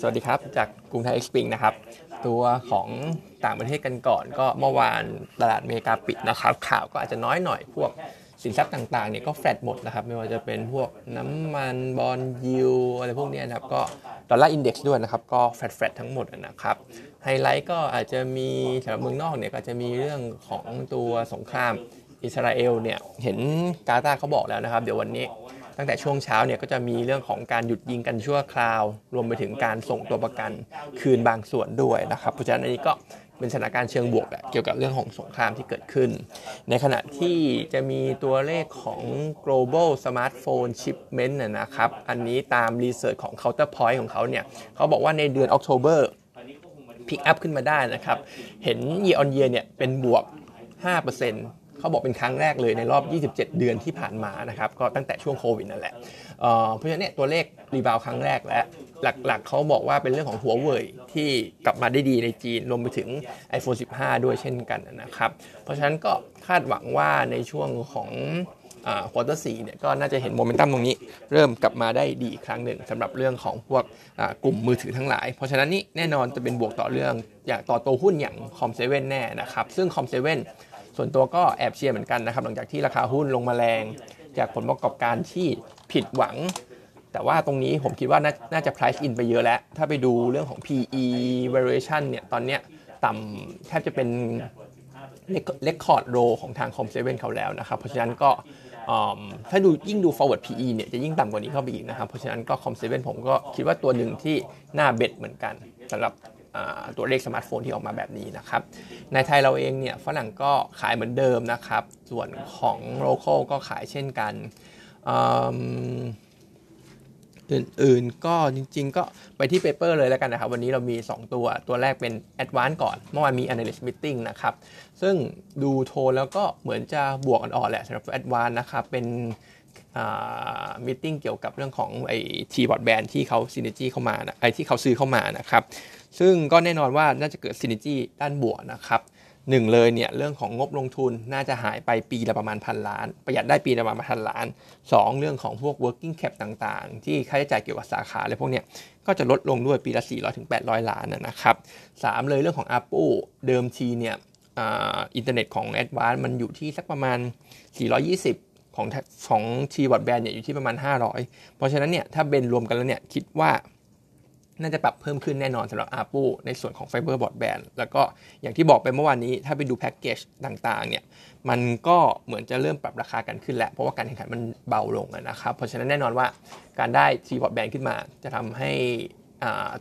สวัสดีครับ จากกรุงไทย XSpring นะครับ ตัวของต่างประเทศกันก่อน ก็เมื่อวานตลาดเมกาปิดนะครับ ข่าวก็อาจจะน้อยหน่อยพวกสินทรัพย์ต่างๆเนี่ยก็แฟลตหมดนะครับ ไม่ว่าจะเป็นพวกน้ำมัน bond yield อะไรพวกนี้นะครับ ก็ Dollar Index ด้วยนะครับ ก็ flat flat ทั้งหมดนะครับ ไฮไลท์ก็อาจจะมีสำหรับเมืองนอกเนี่ยก็จะมีเรื่องของตัวสงครามอิสราเอลเนี่ยเห็นกาตาร์เขาบอกแล้วนะครับ เดี๋ยววันนี้ ตั้งแต่ช่วงเช้าเนี่ยก็จะมีเรื่องของการหยุดยิงกันชั่วคราว รวมไปถึงการส่งตัวประกันคืนบางส่วนด้วยนะครับ เพราะฉะนั้นอันนี้ก็เป็นสถานการณ์เชิงบวกแหละเกี่ยวกับเรื่องของสงครามที่เกิดขึ้น ในขณะที่จะมีตัวเลขของ global smartphone shipment นะนะครับ อันนี้ตาม research ของ Counterpoint ของเขาเนี่ยเขาบอกว่าในเดือน October pick up ขึ้นมาได้นะครับ เห็น year on year เนี่ยเป็นบวก 5% เขาบอกเป็นครั้งแรกเลยในรอบ 27 เดือนที่ผ่านมานะครับก็ตั้งแต่ช่วงโควิดนั่นแหละเพราะฉะนั้นเนี่ยตัวเลข rebound ครั้งแรกและหลักๆเขาบอกว่าเป็นเรื่องของหัวเว่ยที่กลับมาได้ดีในจีนรวมไปถึง iPhone 15 ด้วยเช่นกันนะครับเพราะฉะนั้นก็คาดหวังว่าในช่วงของ quarter สี่เนี่ยก็น่าจะเห็นโมเมนตัมตรงนี้ เริ่มกลับมาได้ดีอีกครั้งหนึ่งสำหรับเรื่องของพวกกลุ่มมือถือทั้งหลาย เพราะฉะนั้นนี่แน่นอนจะเป็นบวกต่อเรื่อง อย่างต่อตัวหุ้นอย่าง Com7 แน่นะครับ ซึ่ง Com7 ส่วนตัวก็แอบเชียร์เหมือนกันนะครับ หลังจากที่ราคาหุ้นลงมาแรง จากผลประกอบการที่ผิดหวัง แต่ว่าตรงนี้ผมคิดว่าน่าจะ price in ไปเยอะแล้ว ถ้าไปดูเรื่องของ PE valuation เนี่ยตอนเนี้ยต่ำแทบจะเป็น record low ของทาง Com7 เขาแล้วนะครับ เพราะฉะนั้นก็ถ้าดูยิ่งดู forward PE เนี่ยจะยิ่งต่ำกว่านี้เข้าไปอีกนะครับ เพราะฉะนั้นก็ Com7 ผมก็คิดว่าตัวหนึ่งที่น่า bet เหมือนกันสำหรับ ตัวเลขสมาร์ทโฟนที่ออกมาแบบนี้นะครับ ในไทยเราเองเนี่ยฝรั่งก็ขายเหมือนเดิมนะครับ ส่วนของ local ก็ขายเช่นกันอื่นๆก็จริง ๆ ก็ไปที่ paper เลยแล้วกันนะครับ วันนี้เรามี 2 ตัวตัวแรกเป็น ADVANC ก่อน เมื่อวานมี Analyst Meeting นะครับ ซึ่งดูโทนแล้วก็เหมือนจะบวกอ่อนๆแหละสำหรับตัว ADVANC นะครับ เป็น meeting เกี่ยวกับเรื่องของไอ้ T Broadband ที่เขา synergy เข้ามานะไอ้ที่เขาซื้อเข้ามานะครับ ซึ่งก็แน่นอนว่าน่าจะเกิด synergy ด้านบวกนะครับหนึ่งเลยเนี่ยเรื่องของงบลงทุนน่าจะหายไปปีละประมาณพันล้าน ประหยัดได้ปีละประมาณพันล้าน 2 เรื่องของพวก working cap ต่างๆ ที่ค่าใช้จ่ายเกี่ยวกับสาขาอะไรพวกเนี้ยก็จะลดลงด้วยปีละ 400ถึง800 ล้านนะครับ3เลยเรื่องของ ARPU เดิมทีเนี่ยอินเทอร์เน็ตของ a d v a n c e มันอยู่ที่สักประมาณ 420 ของของ T Broadband เนี่ยอยู่ที่ประมาณ 500 เพราะฉะนั้นเนี่ยถ้า blend รวมกันแล้วเนี่ยคิดว่าน่าจะปรับเพิ่มขึ้นแน่นอนสำหรับ ARPU ในส่วนของ fiber broadband แล้วก็อย่างที่บอกไปเมื่อวานนี้ ถ้าไปดูแพ็กเกจต่างๆเนี่ยมันก็เหมือนจะเริ่มปรับราคากันขึ้นแล้ว เพราะว่าการแข่งขันมันเบาลงนะครับ เพราะฉะนั้นแน่นอนว่าการได้ T Broadband ขึ้นมา จะทำให้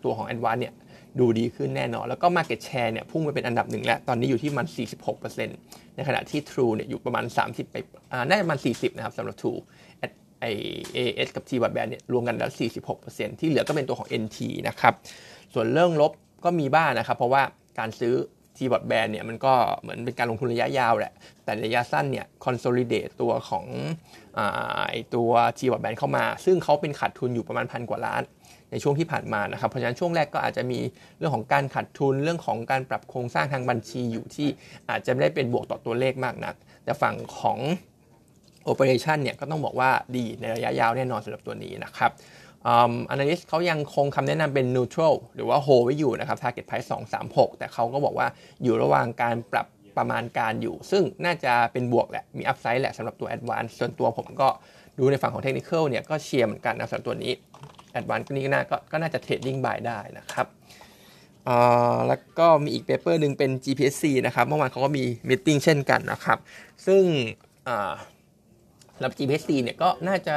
ตัวของ a d v a n c e เนี่ย ดูดีขึ้นแน่นอน แล้วก็ Market Share เนี่ยพุ่งไปเป็นอันดับหนึ่งแล้ว ตอนนี้อยู่ที่มัน 46%ในขณะที่ True เนี่ยอยู่ประมาณ 30 ไปน่าจะประมาณ 40 นะครับสำหรับ True ไอเอเอสกับ T บัตแบนเนี่ยรวมกันแล้ว 46%ที่เหลือก็เป็นตัวของ NT นะครับ ส่วนเรื่องลบก็มีบ้างนะครับ เพราะว่าการซื้อ T บอ d แบนเนี่ยมันก็เหมือนเป็นการลงทุนระยะยาวแหละ แต่ระยะสั้นเนี่ย consolidate ตัวของไอตัว T บอ d แบนเข้ามา ซึ่งเขาเป็นขาดทุนอยู่ประมาณพันกว่าล้านในช่วงที่ผ่านมานะครับ เพราะฉะนั้นช่วงแรกก็อาจจะมีเรื่องของการขาดทุนเรื่องของการปรับโครงสร้างทางบัญชีอยู่ที่อาจจะไม่ได้เป็นบวกต่อตัวเลขมากนัก แต่ฝั่งของโอเปอเรชันเนี่ยก็ต้องบอกว่าดีในระยะยาวแน่นอนสำหรับตัวนี้นะครับ อัน a l y s t เขายังคงคำแนะนำเป็น neutral หรือว่า hold ไว้อยู่นะครับ target price 236 แต่เขาก็บอกว่าอยู่ระหว่างการปรับประมาณการอยู่ ซึ่งน่าจะเป็นบวกแหละ มี upside แหละสำหรับตัว advance ส่วนตัวผมก็ดูในฝั่งของ technical เนี่ยก็เชียร์เหมือนกันนะสำหรับตัวนี้ advance นี้ก็น่าก็น่าจะ trading buy ได้นะครับแล้วก็มีอีกเปเปอร์หนึ่งเป็น GPSC นะครับ เมื่อวานเขาก็มีมิ팅เช่นกันนะครับ ซึ่งสำหรับ GPSC เนี่ยก็น่าจะ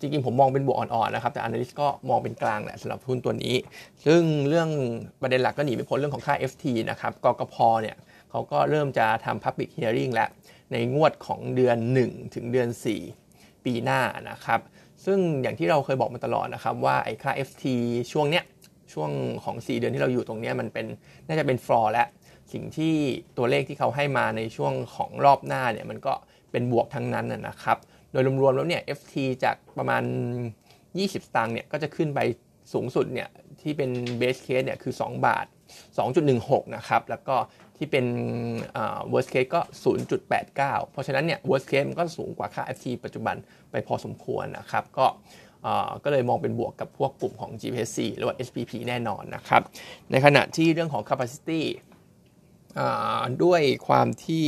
จริงๆผมมองเป็นบวกอ่อนๆนะครับแต่ Analyst ก็มองเป็นกลางแหละสำหรับหุ้นตัวนี้ ซึ่งเรื่องประเด็นหลักก็หนีไม่พ้นเรื่องของค่า FT นะครับกกพเนี่ยเขาก็เริ่มจะทำ Public Hearing แล้ว ในงวดของเดือน 1 ถึงเดือน 4 ปีหน้านะครับ ซึ่งอย่างที่เราเคยบอกมาตลอดนะครับ ว่าไอ้ค่า FT ช่วงเนี้ยช่วงของ 4 เดือนที่เราอยู่ตรงนี้มันเป็นน่าจะเป็นฟลอร์แล้วสิ่งที่ตัวเลขที่เขาให้มาในช่วงของรอบหน้าเนี่ยมันก็เป็นบวกทั้งนั้นนะครับ โดยรวมๆแล้วเนี่ย FT จากประมาณ 20 สตางค์เนี่ยก็จะขึ้นไปสูงสุดเนี่ยที่เป็นเบสเคสเนี่ยคือ 2 บาท 2.16 นะครับ แล้วก็ที่เป็น worst case ก็ 0.89 เพราะฉะนั้นเนี่ย worst case มันก็สูงกว่าค่า FT ปัจจุบันไปพอสมควรนะครับ ก็ก็เลยมองเป็นบวกกับพวกกลุ่มของ GPC หรือว่า SPP แน่นอนนะครับ ในขณะที่เรื่องของ capacity ด้วยความที่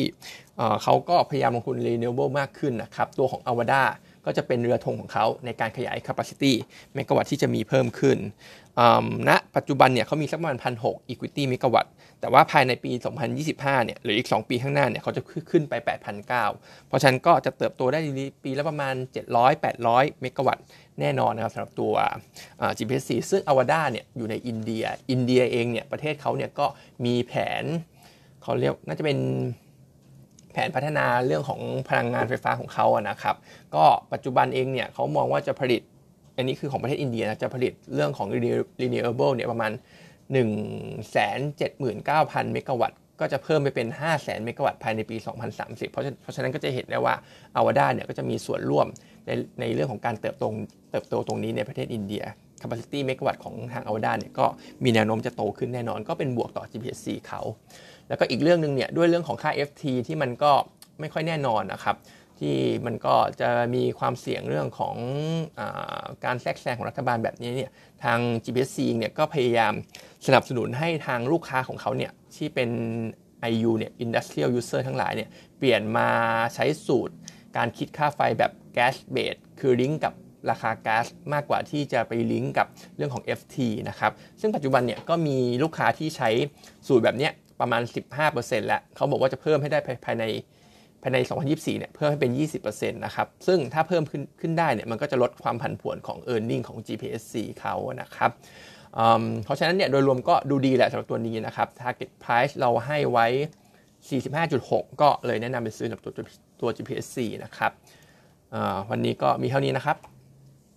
เขาก็พยายามลงทุน renewable มากขึ้นนะครับ ตัวของ Avada ก็จะเป็นเรือธงของเขาในการขยาย capacity เมกะวัตที่จะมีเพิ่มขึ้นณนะปัจจุบันเนี่ยเขามีสักประมาณพันหก equity เมกะวัตแต่ว่าภายในปี 2025 เนี่ยหรืออีก 2 ปีข้างหน้าเนี่ยเขาจะขึ้นไป8,900เพราะฉะนั้นก็จะเติบโตได้ปีละประมาณ 700-800 เมกะวัตแน่นอนนะครับสำหรับตัว GPSC ซึ่ง Avada เนี่ยอยู่ในอินเดีย อินเดียเองเนี่ยประเทศเขาเนี่ยก็มีแผนเขาเรียกน่าจะเป็น แผนพัฒนาเรื่องของพลังงานไฟฟ้าของเขาอะนะครับ ก็ปัจจุบันเองเนี่ยเขามองว่าจะผลิต อันนี้คือของประเทศอินเดียนะจะผลิตเรื่องของ renewable เนี่ยประมาณ 179,000 เมกะวัตต์ก็จะเพิ่มไปเป็น 500,000 เมกะวัตต์ภายในปี 2030 เพราะเพราะฉะนั้นก็จะเห็นได้ว่าอาวาดาเนี่ยก็จะมีส่วนร่วมในในเรื่องของการเติบโตเติบโตตรงนี้ในประเทศอินเดีย capacity เมกะวัตต์ของทางอาวาดาเนี่ยก็มีแนวโน้มจะโตขึ้นแน่นอน ก็เป็นบวกต่อ GPSC เขา แล้วก็อีกเรื่องหนึ่งเนี่ยด้วยเรื่องของค่า FT ที่มันก็ไม่ค่อยแน่นอนนะครับที่มันก็จะมีความเสี่ยงเรื่องของอการแทรกแซงของรัฐบาลแบบนี้เนี่ยทาง GPC เนี่ยก็พยายามสนับสนุนให้ทางลูกค้าของเขาเนี่ยที่เป็น IU เนี่ย Industrial User ทั้งหลายเนี่ยเปลี่ยนมาใช้สูตร การคิดค่าไฟแบบ Gas Base คือลิงก์กับราคาก๊าซมากกว่าที่จะไปลิงก์กับเรื่องของ FT นะครับ ซึ่งปัจจุบันเนี่ยก็มีลูกค้าที่ใช้สูตรแบบนี้ ประมาณ 15%แล้วเขาบอกว่าจะเพิ่มให้ได้ภายในภายใน 2024 เนี่ยเพิ่มให้เป็น 20%นะครับ ซึ่งถ้าเพิ่มขึ้นขึ้นได้เนี่ยมันก็จะลดความผันผวนของ e a r n i n g ของ GPSC เขานะครับเพราะฉะนั้นเนี่ยโดยรวมก็ดูดีแหละสำหรับตัวนี้นะครับ target price เราให้ไว้ 45.6 ก็เลยแนะนำไปซื้อสำหรับตัวตัว GPSC นะครับวันนี้ก็มีเท่านี้นะครับ